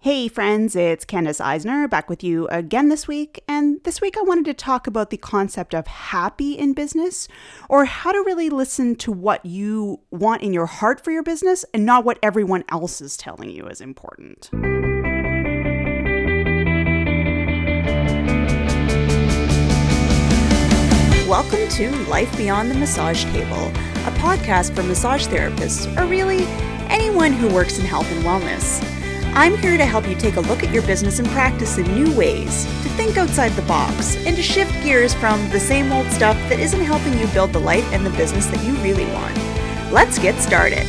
Hey friends, it's Candace Eisner back with you again this week. And this week I wanted to talk about the concept of happy in business or how to really listen to what you want in your heart for your business and not what everyone else is telling you is important. Welcome to Life Beyond the Massage Table, a podcast for massage therapists or really anyone who works in health and wellness. I'm here to help you take a look at your business and practice in new ways, to think outside the box, and to shift gears from the same old stuff that isn't helping you build the life and the business that you really want. Let's get started.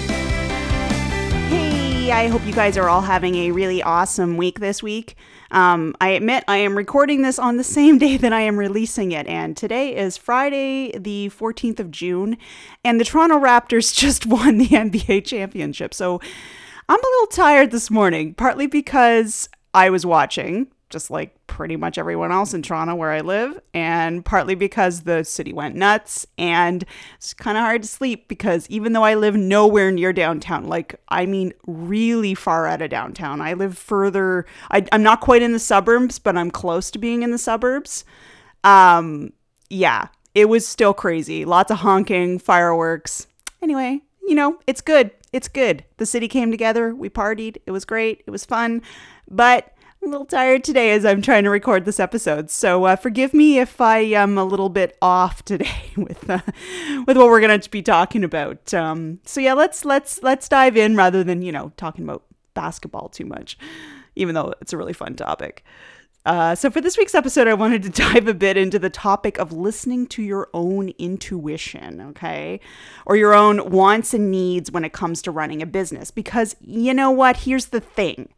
Hey, I hope you guys are all having a really awesome week this week. Um, I admit I am recording this on the same day that I am releasing it, and today is Friday, the 14th of June, and the Toronto Raptors just won the NBA championship. So, I'm a little tired this morning, partly because I was watching, just like pretty much everyone else in Toronto where I live, and partly because the city went nuts and it's kind of hard to sleep because even though I live nowhere near downtown, like I mean really far out of downtown, I live further, I, am not quite in the suburbs, but I'm close to being in the suburbs. Um, yeah, it was still crazy. Lots of honking, fireworks. Anyway, you know, it's good it's good. The city came together. We partied. It was great. It was fun. But I'm a little tired today as I'm trying to record this episode. So uh, forgive me if I am a little bit off today with uh, with what we're going to be talking about. Um, so yeah, let's let's let's dive in rather than you know talking about basketball too much, even though it's a really fun topic. Uh, so, for this week's episode, I wanted to dive a bit into the topic of listening to your own intuition, okay? Or your own wants and needs when it comes to running a business. Because you know what? Here's the thing.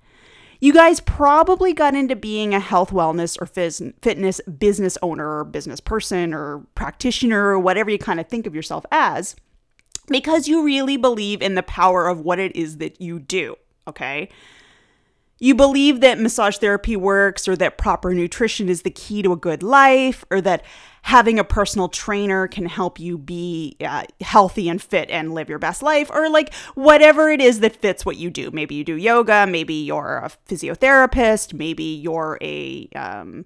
You guys probably got into being a health, wellness, or phys- fitness business owner, or business person, or practitioner, or whatever you kind of think of yourself as, because you really believe in the power of what it is that you do, okay? You believe that massage therapy works or that proper nutrition is the key to a good life or that having a personal trainer can help you be uh, healthy and fit and live your best life or like whatever it is that fits what you do. Maybe you do yoga maybe you're a physiotherapist maybe you're a um,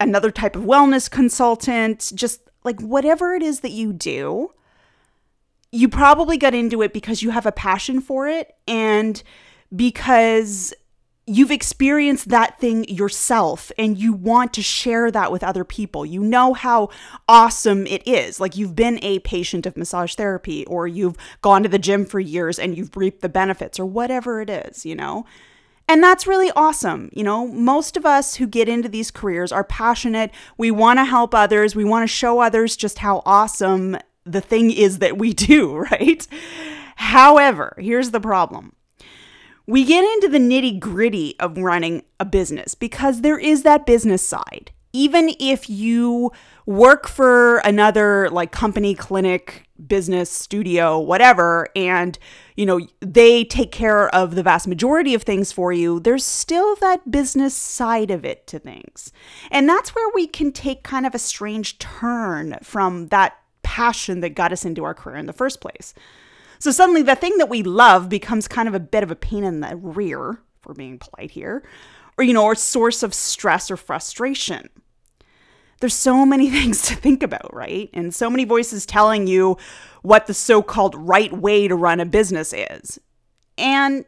another type of wellness consultant. Just like whatever it is that you do you probably got into it because you have a passion for it and because you've experienced that thing yourself and you want to share that with other people. You know how awesome it is. Like you've been a patient of massage therapy or you've gone to the gym for years and you've reaped the benefits or whatever it is, you know? And that's really awesome. You know, most of us who get into these careers are passionate. We want to help others. We want to show others just how awesome the thing is that we do, right? However, here's the problem we get into the nitty gritty of running a business because there is that business side. Even if you work for another like company, clinic, business, studio, whatever, and you know, they take care of the vast majority of things for you, there's still that business side of it to things. And that's where we can take kind of a strange turn from that passion that got us into our career in the first place. So suddenly the thing that we love becomes kind of a bit of a pain in the rear, for being polite here, or, you know, or source of stress or frustration. There's so many things to think about, right? And so many voices telling you what the so called right way to run a business is. And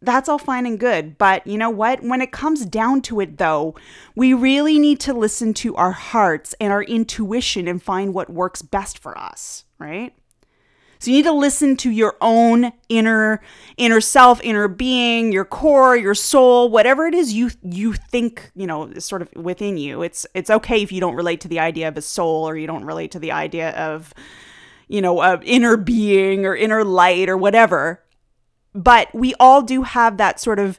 that's all fine and good. But you know what? When it comes down to it, though, we really need to listen to our hearts and our intuition and find what works best for us, right? So you need to listen to your own inner inner self, inner being, your core, your soul, whatever it is you you think, you know, is sort of within you. It's it's okay if you don't relate to the idea of a soul or you don't relate to the idea of you know, a inner being or inner light or whatever. But we all do have that sort of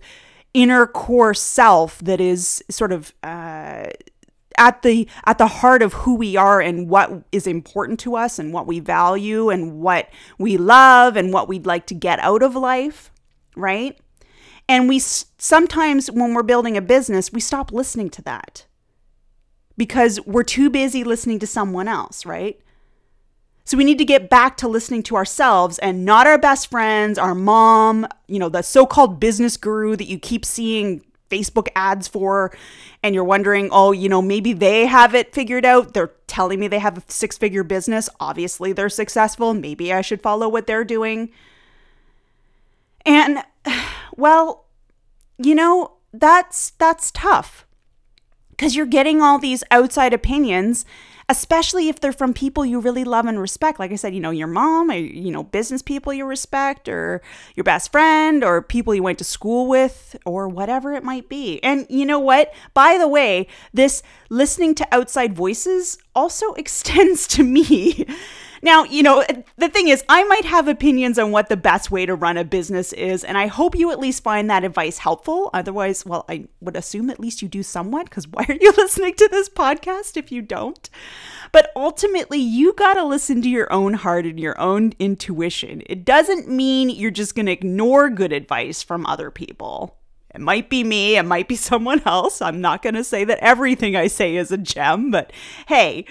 inner core self that is sort of uh, at the at the heart of who we are and what is important to us and what we value and what we love and what we'd like to get out of life, right? And we sometimes when we're building a business, we stop listening to that. Because we're too busy listening to someone else, right? So we need to get back to listening to ourselves and not our best friends, our mom, you know, the so-called business guru that you keep seeing Facebook ads for, and you're wondering, oh, you know, maybe they have it figured out. They're telling me they have a six figure business. Obviously, they're successful. Maybe I should follow what they're doing. And, well, you know, that's that's tough because you're getting all these outside opinions especially if they're from people you really love and respect. Like I said, you know, your mom, or, you know, business people you respect, or your best friend, or people you went to school with, or whatever it might be. And you know what? By the way, this listening to outside voices also extends to me. Now, you know, the thing is, I might have opinions on what the best way to run a business is, and I hope you at least find that advice helpful. Otherwise, well, I would assume at least you do somewhat, because why are you listening to this podcast if you don't? But ultimately, you got to listen to your own heart and your own intuition. It doesn't mean you're just going to ignore good advice from other people. It might be me, it might be someone else. I'm not going to say that everything I say is a gem, but hey,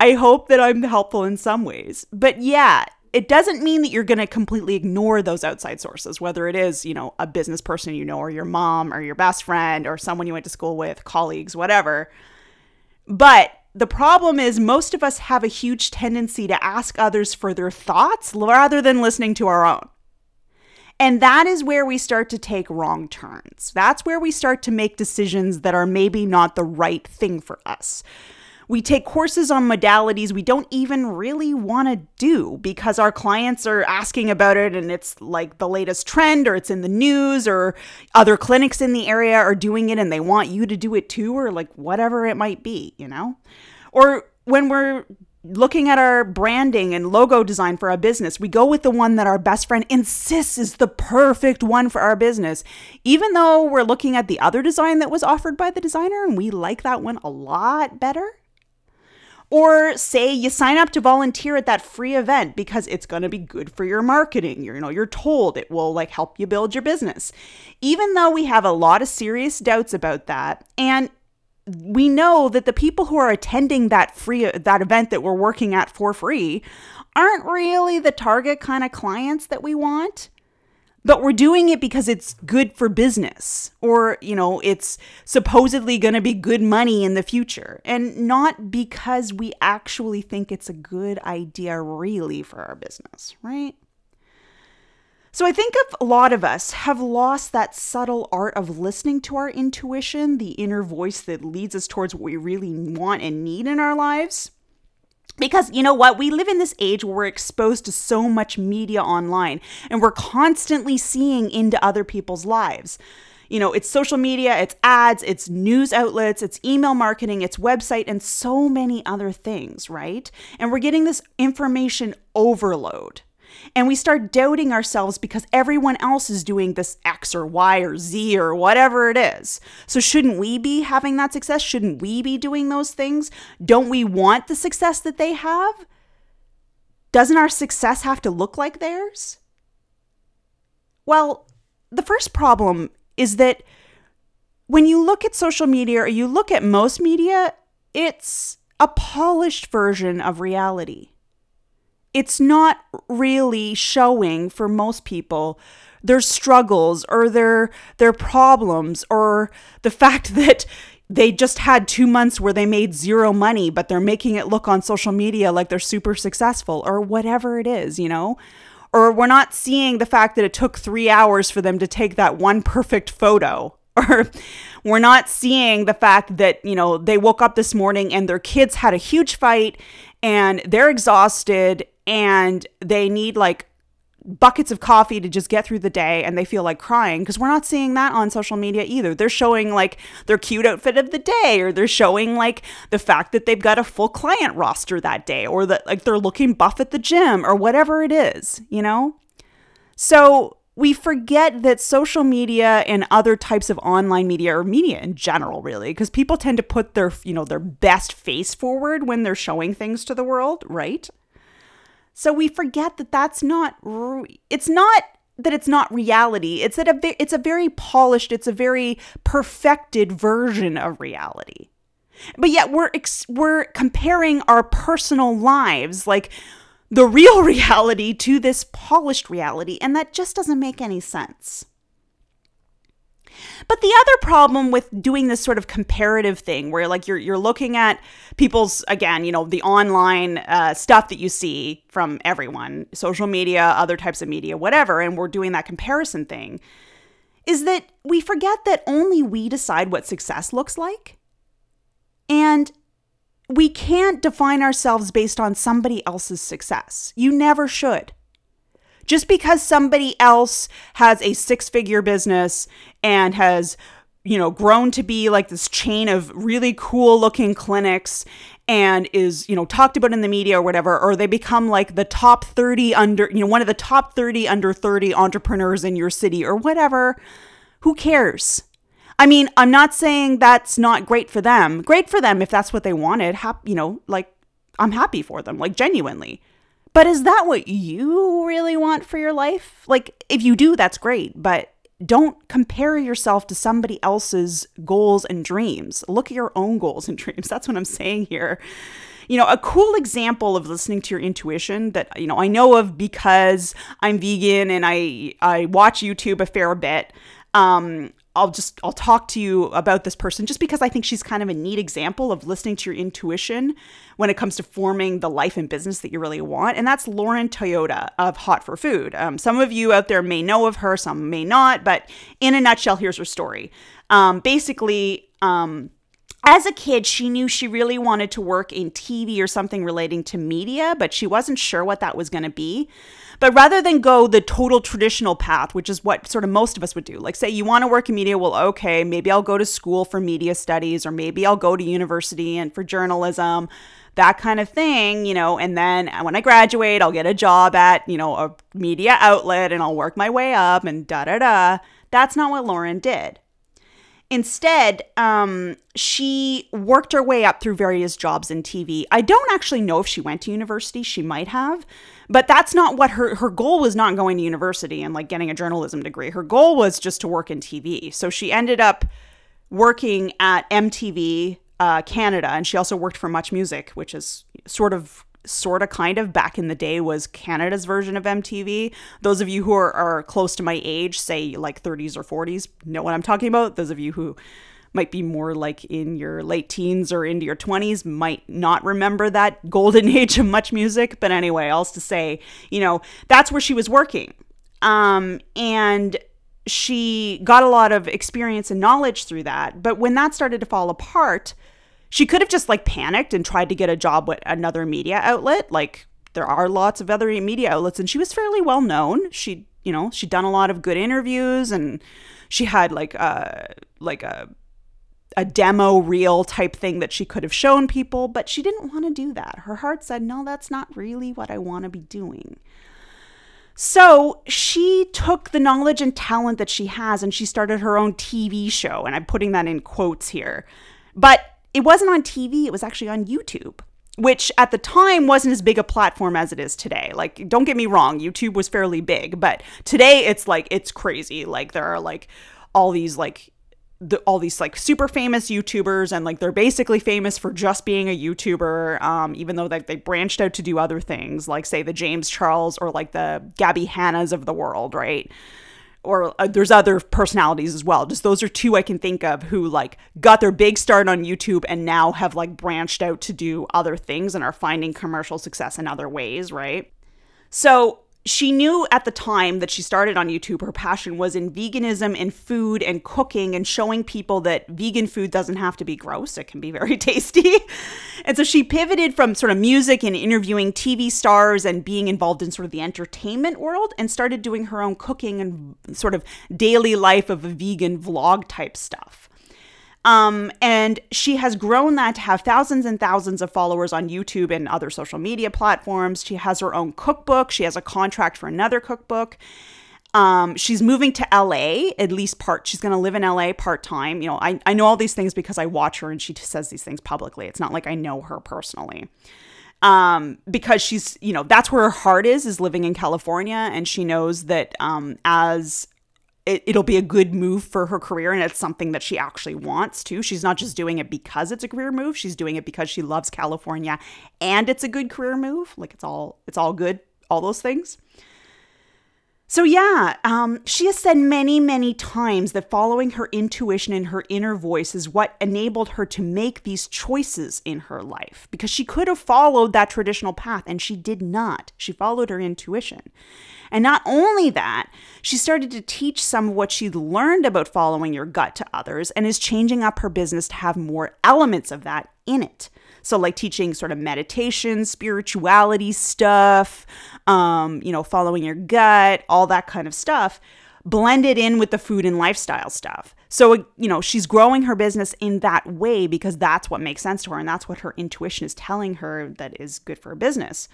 I hope that I'm helpful in some ways. But yeah, it doesn't mean that you're going to completely ignore those outside sources, whether it is, you know, a business person you know, or your mom, or your best friend, or someone you went to school with, colleagues, whatever. But the problem is, most of us have a huge tendency to ask others for their thoughts rather than listening to our own. And that is where we start to take wrong turns. That's where we start to make decisions that are maybe not the right thing for us. We take courses on modalities we don't even really want to do because our clients are asking about it and it's like the latest trend or it's in the news or other clinics in the area are doing it and they want you to do it too or like whatever it might be, you know? Or when we're looking at our branding and logo design for our business, we go with the one that our best friend insists is the perfect one for our business, even though we're looking at the other design that was offered by the designer and we like that one a lot better. Or say you sign up to volunteer at that free event because it's going to be good for your marketing. You're, you know, you're told it will like help you build your business. Even though we have a lot of serious doubts about that and we know that the people who are attending that free that event that we're working at for free aren't really the target kind of clients that we want but we're doing it because it's good for business or you know it's supposedly going to be good money in the future and not because we actually think it's a good idea really for our business right so I think a lot of us have lost that subtle art of listening to our intuition, the inner voice that leads us towards what we really want and need in our lives. Because you know what? We live in this age where we're exposed to so much media online and we're constantly seeing into other people's lives. You know, it's social media, it's ads, it's news outlets, it's email marketing, it's website, and so many other things, right? And we're getting this information overload. And we start doubting ourselves because everyone else is doing this X or Y or Z or whatever it is. So, shouldn't we be having that success? Shouldn't we be doing those things? Don't we want the success that they have? Doesn't our success have to look like theirs? Well, the first problem is that when you look at social media or you look at most media, it's a polished version of reality it's not really showing for most people their struggles or their their problems or the fact that they just had 2 months where they made zero money but they're making it look on social media like they're super successful or whatever it is, you know? Or we're not seeing the fact that it took 3 hours for them to take that one perfect photo or we're not seeing the fact that, you know, they woke up this morning and their kids had a huge fight and they're exhausted and they need like buckets of coffee to just get through the day and they feel like crying because we're not seeing that on social media either. They're showing like their cute outfit of the day or they're showing like the fact that they've got a full client roster that day or that like they're looking buff at the gym or whatever it is, you know? So we forget that social media and other types of online media or media in general really because people tend to put their you know their best face forward when they're showing things to the world right so we forget that that's not re- it's not that it's not reality. It's that a it's a very polished, it's a very perfected version of reality. But yet we're ex- we're comparing our personal lives like the real reality to this polished reality and that just doesn't make any sense. But the other problem with doing this sort of comparative thing, where like you're you're looking at people's again, you know, the online uh, stuff that you see from everyone, social media, other types of media, whatever, and we're doing that comparison thing, is that we forget that only we decide what success looks like, and we can't define ourselves based on somebody else's success. You never should. Just because somebody else has a six figure business and has, you know, grown to be like this chain of really cool looking clinics and is, you know, talked about in the media or whatever, or they become like the top 30 under, you know, one of the top 30 under 30 entrepreneurs in your city or whatever, who cares? I mean, I'm not saying that's not great for them. Great for them if that's what they wanted. Hap- you know, like I'm happy for them, like genuinely. But is that what you really want for your life? Like, if you do, that's great, but don't compare yourself to somebody else's goals and dreams. Look at your own goals and dreams. That's what I'm saying here. You know, a cool example of listening to your intuition that you know I know of because I'm vegan and I I watch YouTube a fair bit. Um, I'll just I'll talk to you about this person just because I think she's kind of a neat example of listening to your intuition when it comes to forming the life and business that you really want. And that's Lauren Toyota of Hot for Food. Um, some of you out there may know of her, some may not, but in a nutshell, here's her story. Um, basically, um, as a kid, she knew she really wanted to work in TV or something relating to media, but she wasn't sure what that was going to be. But rather than go the total traditional path, which is what sort of most of us would do, like say you want to work in media, well, okay, maybe I'll go to school for media studies, or maybe I'll go to university and for journalism, that kind of thing, you know, and then when I graduate, I'll get a job at, you know, a media outlet and I'll work my way up and da da da. That's not what Lauren did. Instead, um, she worked her way up through various jobs in TV. I don't actually know if she went to university. She might have, but that's not what her her goal was. Not going to university and like getting a journalism degree. Her goal was just to work in TV. So she ended up working at MTV uh, Canada, and she also worked for Much Music, which is sort of sort of kind of back in the day was Canada's version of MTV. Those of you who are, are close to my age, say like 30s or 40s, know what I'm talking about. Those of you who might be more like in your late teens or into your 20s might not remember that golden age of much music. But anyway, else to say, you know, that's where she was working. Um, and she got a lot of experience and knowledge through that. But when that started to fall apart, she could have just like panicked and tried to get a job with another media outlet. Like there are lots of other media outlets, and she was fairly well known. She, you know, she'd done a lot of good interviews, and she had like a like a a demo reel type thing that she could have shown people, but she didn't want to do that. Her heart said, "No, that's not really what I want to be doing." So she took the knowledge and talent that she has and she started her own TV show. And I'm putting that in quotes here. But it wasn't on TV, it was actually on YouTube, which at the time wasn't as big a platform as it is today. Like, don't get me wrong, YouTube was fairly big, but today it's like, it's crazy. Like, there are like all these like the, all these like super famous YouTubers and like they're basically famous for just being a YouTuber, um, even though they, they branched out to do other things, like say the James Charles or like the Gabby Hannas of the world, right? or uh, there's other personalities as well. Just those are two I can think of who like got their big start on YouTube and now have like branched out to do other things and are finding commercial success in other ways, right? So she knew at the time that she started on YouTube, her passion was in veganism and food and cooking and showing people that vegan food doesn't have to be gross. It can be very tasty. and so she pivoted from sort of music and interviewing TV stars and being involved in sort of the entertainment world and started doing her own cooking and sort of daily life of a vegan vlog type stuff. Um, and she has grown that to have thousands and thousands of followers on YouTube and other social media platforms. She has her own cookbook. She has a contract for another cookbook. Um, she's moving to LA, at least part. She's going to live in LA part time. You know, I, I know all these things because I watch her and she says these things publicly. It's not like I know her personally. Um, because she's, you know, that's where her heart is, is living in California. And she knows that um, as it, will be a good move for her career and it's something that she actually wants to. She's not just doing it because it's a career move, she's doing it because she loves California and it's a good career move. Like it's all it's all good, all those things. So, yeah, um, she has said many, many times that following her intuition and her inner voice is what enabled her to make these choices in her life because she could have followed that traditional path and she did not. She followed her intuition. And not only that, she started to teach some of what she'd learned about following your gut to others and is changing up her business to have more elements of that in it. So, like teaching sort of meditation, spirituality stuff, um, you know, following your gut, all that kind of stuff, blended in with the food and lifestyle stuff. So, you know, she's growing her business in that way because that's what makes sense to her and that's what her intuition is telling her that is good for her business.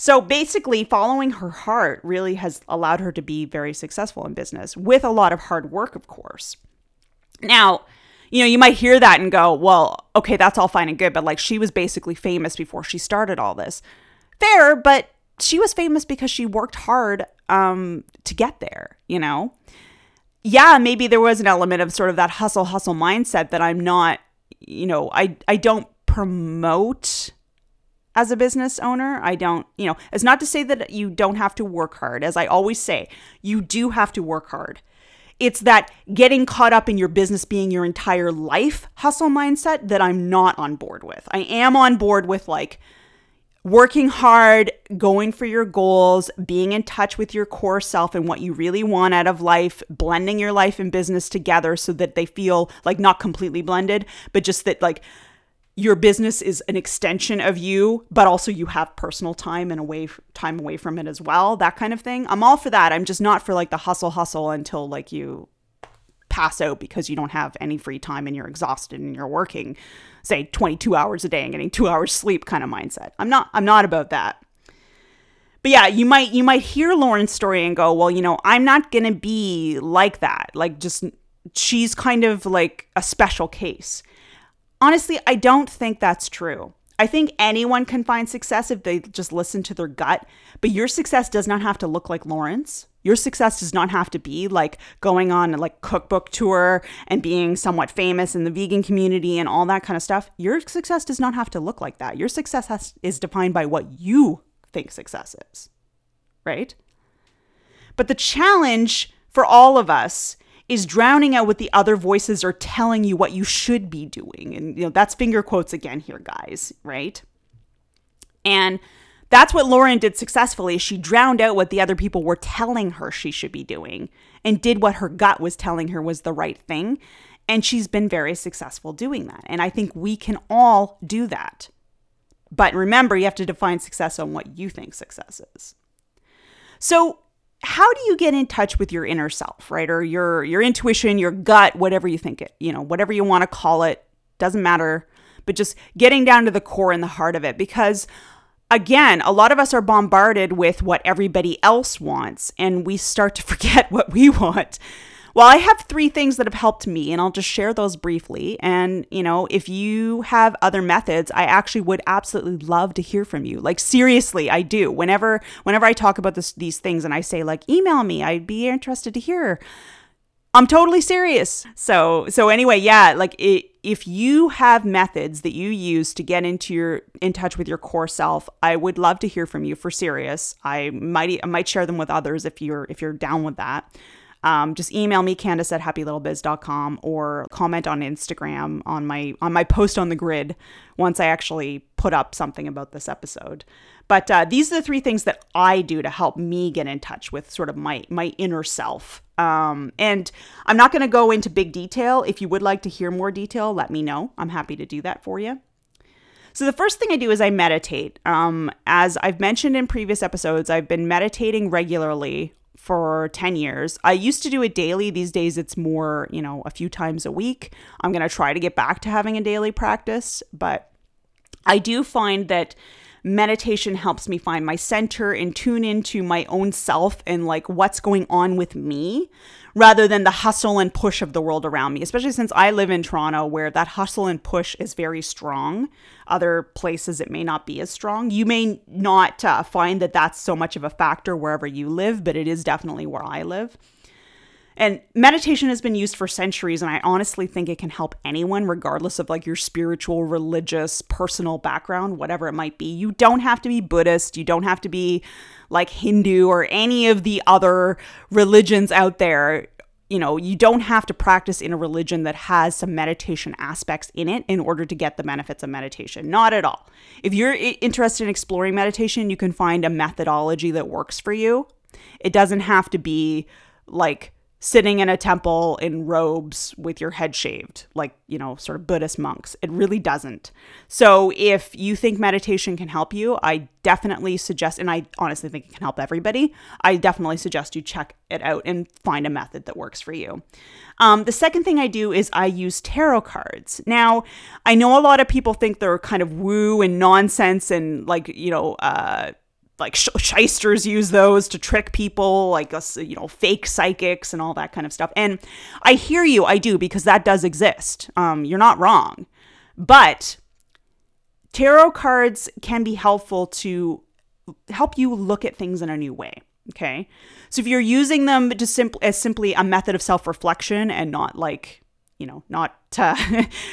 So basically, following her heart really has allowed her to be very successful in business with a lot of hard work, of course. Now, you know, you might hear that and go, well, okay, that's all fine and good, but like she was basically famous before she started all this. Fair, but she was famous because she worked hard um, to get there, you know? Yeah, maybe there was an element of sort of that hustle, hustle mindset that I'm not, you know, I, I don't promote as a business owner. I don't, you know, it's not to say that you don't have to work hard. As I always say, you do have to work hard. It's that getting caught up in your business being your entire life hustle mindset that I'm not on board with. I am on board with like working hard, going for your goals, being in touch with your core self and what you really want out of life, blending your life and business together so that they feel like not completely blended, but just that like your business is an extension of you, but also you have personal time and away time away from it as well, that kind of thing. I'm all for that. I'm just not for like the hustle hustle until like you pass out because you don't have any free time and you're exhausted and you're working say 22 hours a day and getting 2 hours sleep kind of mindset. I'm not I'm not about that. But yeah, you might you might hear Lauren's story and go, "Well, you know, I'm not going to be like that." Like just she's kind of like a special case honestly, I don't think that's true. I think anyone can find success if they just listen to their gut, but your success does not have to look like Lauren's. Your success does not have to be like going on a like cookbook tour and being somewhat famous in the vegan community and all that kind of stuff. Your success does not have to look like that. Your success has, is defined by what you think success is. Right? But the challenge for all of us is drowning out what the other voices are telling you what you should be doing. And you know, that's finger quotes again here, guys, right? And that's what Lauren did successfully. She drowned out what the other people were telling her she should be doing and did what her gut was telling her was the right thing. And she's been very successful doing that. And I think we can all do that. But remember, you have to define success on what you think success is. So, how do you get in touch with your inner self, right? Or your your intuition, your gut, whatever you think it, you know, whatever you want to call it, doesn't matter, but just getting down to the core and the heart of it because again, a lot of us are bombarded with what everybody else wants and we start to forget what we want. Well, I have three things that have helped me, and I'll just share those briefly. And, you know, if you have other methods, I actually would absolutely love to hear from you. Like, seriously, I do. Whenever, whenever I talk about this, these things and I say, like, email me, I'd be interested to hear. I'm totally serious. So, so anyway, yeah, like it, if you have methods that you use to get into your in touch with your core self, I would love to hear from you for serious. I might I might share them with others if you're if you're down with that um, just email me candace at happylittlebiz.com or comment on instagram on my on my post on the grid once i actually put up something about this episode. But uh, these are the three things that i do to help me get in touch with sort of my my inner self. Um, and i'm not going to go into big detail. If you would like to hear more detail let me know. I'm happy to do that for you. So, the first thing I do is I meditate. Um, as I've mentioned in previous episodes, I've been meditating regularly for 10 years. I used to do it daily. These days it's more, you know, a few times a week. I'm going to try to get back to having a daily practice, but I do find that meditation helps me find my center and tune into my own self and like what's going on with me rather than the hustle and push of the world around me, especially since I live in Toronto where that hustle and push is very strong. Other places it may not be as strong. You may not uh, find that that's so much of a factor wherever you live, but it is definitely where I live. And meditation has been used for centuries, and I honestly think it can help anyone, regardless of like your spiritual, religious, personal background, whatever it might be. You don't have to be Buddhist, you don't have to be like Hindu or any of the other religions out there you know, you don't have to practice in a religion that has some meditation aspects in it in order to get the benefits of meditation. Not at all. If you're interested in exploring meditation, you can find a methodology that works for you. It doesn't have to be like sitting in a temple in robes with your head shaved, like, you know, sort of Buddhist monks. It really doesn't. So, if you think meditation can help you, I definitely suggest, and I honestly think it can help everybody, I definitely suggest you check it out and find a method that works for you. Um, the second thing I do is I use tarot cards. Now, I know a lot of people think they're kind of woo and nonsense and like, you know, uh, like sh- shysters use those to trick people like us you know fake psychics and all that kind of stuff. And i hear you i do because that does exist. Um, you're not wrong. But tarot cards can be helpful to help you look at things in a new way okay? So if you're using them to simply as simply a method of self-reflection and not like you know, not uh,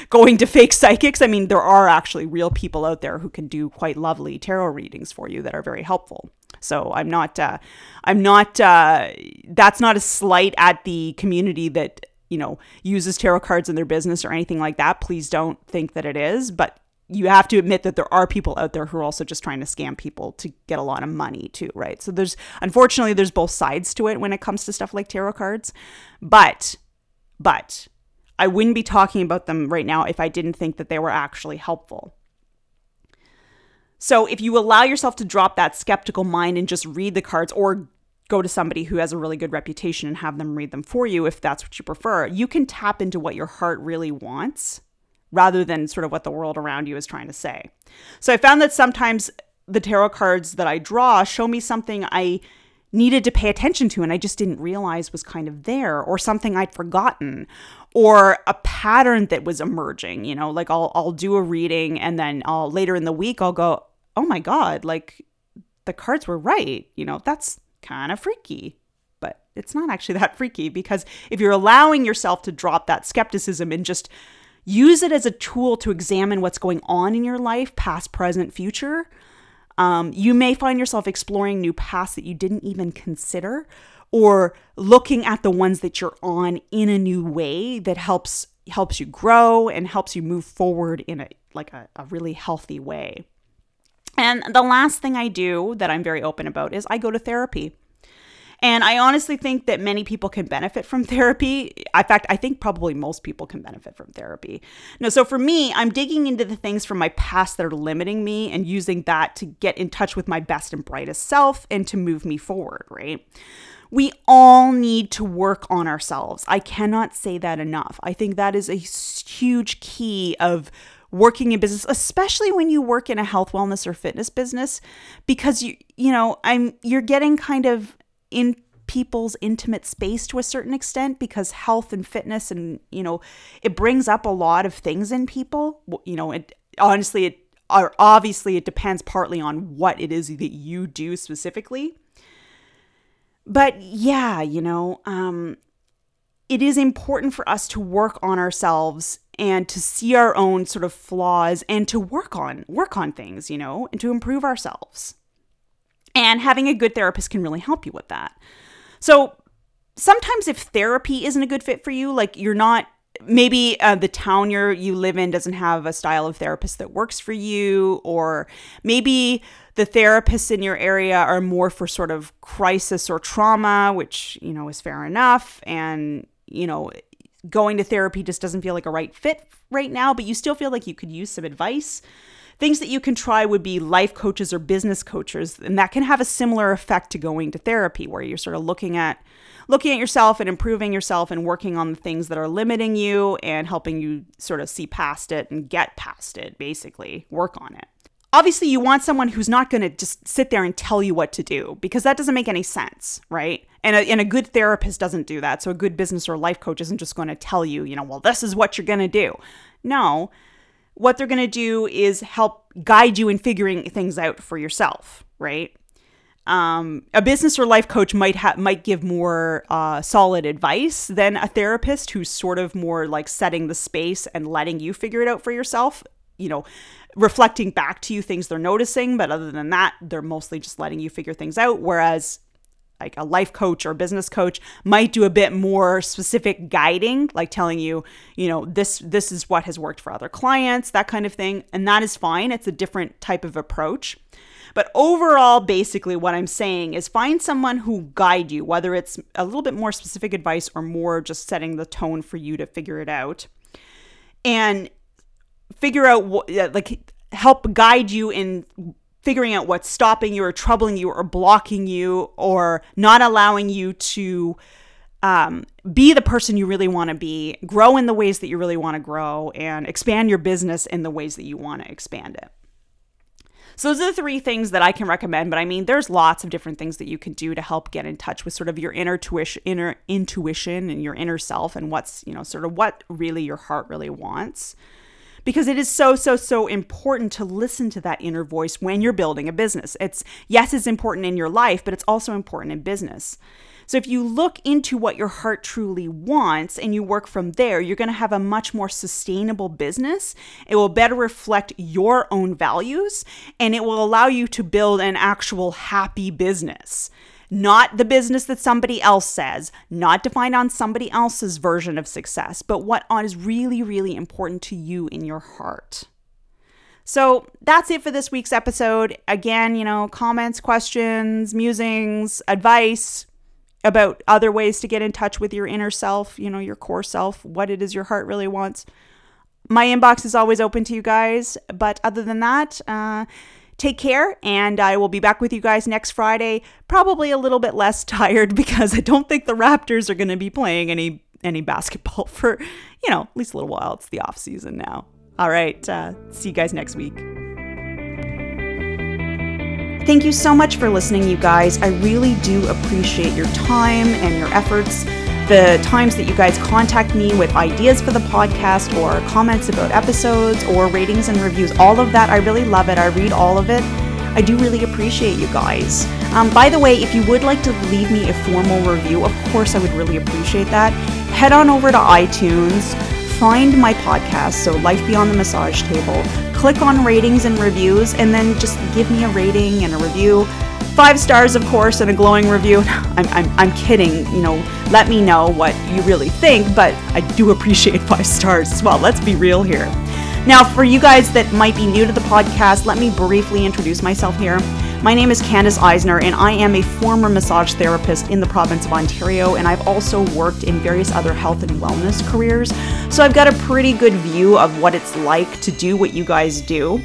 going to fake psychics. I mean, there are actually real people out there who can do quite lovely tarot readings for you that are very helpful. So I'm not, uh, I'm not, uh, that's not a slight at the community that, you know, uses tarot cards in their business or anything like that. Please don't think that it is. But you have to admit that there are people out there who are also just trying to scam people to get a lot of money too, right? So there's, unfortunately, there's both sides to it when it comes to stuff like tarot cards. But, but, I wouldn't be talking about them right now if I didn't think that they were actually helpful. So if you allow yourself to drop that skeptical mind and just read the cards or go to somebody who has a really good reputation and have them read them for you if that's what you prefer, you can tap into what your heart really wants rather than sort of what the world around you is trying to say. So I found that sometimes the tarot cards that I draw show me something I needed to pay attention to and I just didn't realize was kind of there or something I'd forgotten or a pattern that was emerging, you know, like I'll I'll do a reading and then I'll later in the week I'll go, "Oh my god, like the cards were right." You know, that's kind of freaky. But it's not actually that freaky because if you're allowing yourself to drop that skepticism and just use it as a tool to examine what's going on in your life, past, present, future, um, you may find yourself exploring new paths that you didn't even consider or looking at the ones that you're on in a new way that helps helps you grow and helps you move forward in a like a, a really healthy way. And the last thing I do that I'm very open about is I go to therapy. And I honestly think that many people can benefit from therapy. In fact, I think probably most people can benefit from therapy. No, so for me, I'm digging into the things from my past that are limiting me and using that to get in touch with my best and brightest self and to move me forward, right? We all need to work on ourselves. I cannot say that enough. I think that is a huge key of working in business especially when you work in a health wellness or fitness business because you you know I'm you're getting kind of in people's intimate space to a certain extent because health and fitness and you know it brings up a lot of things in people. You know it honestly it or obviously it depends partly on what it is that you do specifically. But yeah you know um it is important for us to work on ourselves and to see our own sort of flaws and to work on work on things you know and to improve ourselves and having a good therapist can really help you with that. So sometimes if therapy isn't a good fit for you, like you're not maybe uh, the town you you live in doesn't have a style of therapist that works for you or maybe the therapists in your area are more for sort of crisis or trauma which you know is fair enough and you know going to therapy just doesn't feel like a right fit right now but you still feel like you could use some advice Things that you can try would be life coaches or business coaches, and that can have a similar effect to going to therapy where you're sort of looking at looking at yourself and improving yourself and working on the things that are limiting you and helping you sort of see past it and get past it, basically, work on it. Obviously, you want someone who's not going to just sit there and tell you what to do because that doesn't make any sense, right? And a, and a good therapist doesn't do that. So, a good business or life coach isn't just going to tell you, you know, well, this is what you're going to do. No, what they're going to do is help guide you in figuring things out for yourself, right? um, a business or life coach might have might give more uh, solid advice than a therapist who's sort of more like setting the space and letting you figure it out for yourself. You know, reflecting back to you things they're noticing, but other than that, they're mostly just letting you figure things out. Whereas like a life coach or business coach might do a bit more specific guiding like telling you you know this this is what has worked for other clients that kind of thing. And that is fine. It's a different type of approach. But overall basically what i'm saying is find someone who guide you whether it's a little bit more specific advice or more just setting the tone for you to figure it out. And figure out what like help guide you in figuring out what's stopping you or troubling you or blocking you or not allowing you to um, be the person you really want to be, grow in the ways that you really want to grow, and expand your business in the ways that you want to expand it. So those are the three things that I can recommend. But I mean, there's lots of different things that you can do to help get in touch with sort of your inner tuition, inner intuition and your inner self, and what's you know sort of what really your heart really wants because it is so, so, so important to listen to that inner voice when you're building a business. It's, yes, it's important in your life, but it's also important in business. So if you look into what your heart truly wants and you work from there, you're going to have a much more sustainable business. It will better reflect your own values and it will allow you to build an actual happy business not the business that somebody else says, not defined on somebody else's version of success, but what is really, really important to you in your heart. So that's it for this week's episode. Again, you know, comments, questions, musings, advice about other ways to get in touch with your inner self, you know, your core self, what it is your heart really wants. My inbox is always open to you guys. But other than that, uh, Take care, and I will be back with you guys next Friday. Probably a little bit less tired because I don't think the Raptors are going to be playing any any basketball for you know at least a little while. It's the off season now. All right, uh, see you guys next week. Thank you so much for listening, you guys. I really do appreciate your time and your efforts the times that you guys contact me with ideas for the podcast or comments about episodes or ratings and reviews. All of that, I really love it. I read all of it. I do really appreciate you guys. Um, by the way, if you would like to leave me a formal review, of course, I would really appreciate that. Head on over to iTunes, find my podcast, so Life Beyond the Massage Table, click on ratings and reviews, and then just give me a rating and a review. Five stars, of course, and a glowing review. I'm, I'm, I'm kidding, you know, let me know what you really think, but I do appreciate five stars as well. Let's be real here. Now, for you guys that might be new to the podcast, let me briefly introduce myself here. My name is Candace Eisner, and I am a former massage therapist in the province of Ontario, and I've also worked in various other health and wellness careers. So I've got a pretty good view of what it's like to do what you guys do.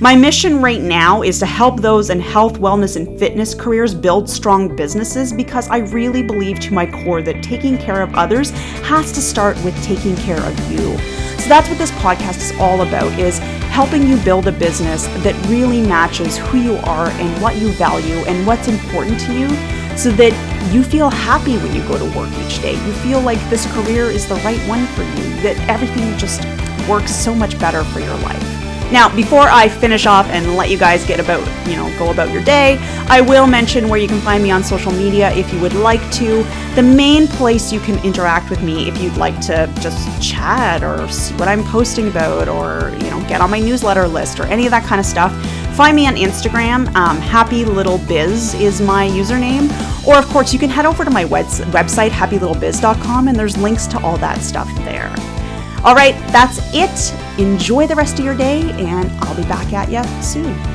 My mission right now is to help those in health, wellness, and fitness careers build strong businesses because I really believe to my core that taking care of others has to start with taking care of you. So that's what this podcast is all about is helping you build a business that really matches who you are and what you value and what's important to you so that you feel happy when you go to work each day. You feel like this career is the right one for you, that everything just works so much better for your life. Now, before I finish off and let you guys get about, you know, go about your day, I will mention where you can find me on social media if you would like to. The main place you can interact with me if you'd like to just chat or see what I'm posting about or, you know, get on my newsletter list or any of that kind of stuff. Find me on Instagram. Um, Happy Little Biz is my username. Or, of course, you can head over to my website, happylittlebiz.com, and there's links to all that stuff there. All right, that's it. Enjoy the rest of your day, and I'll be back at you soon.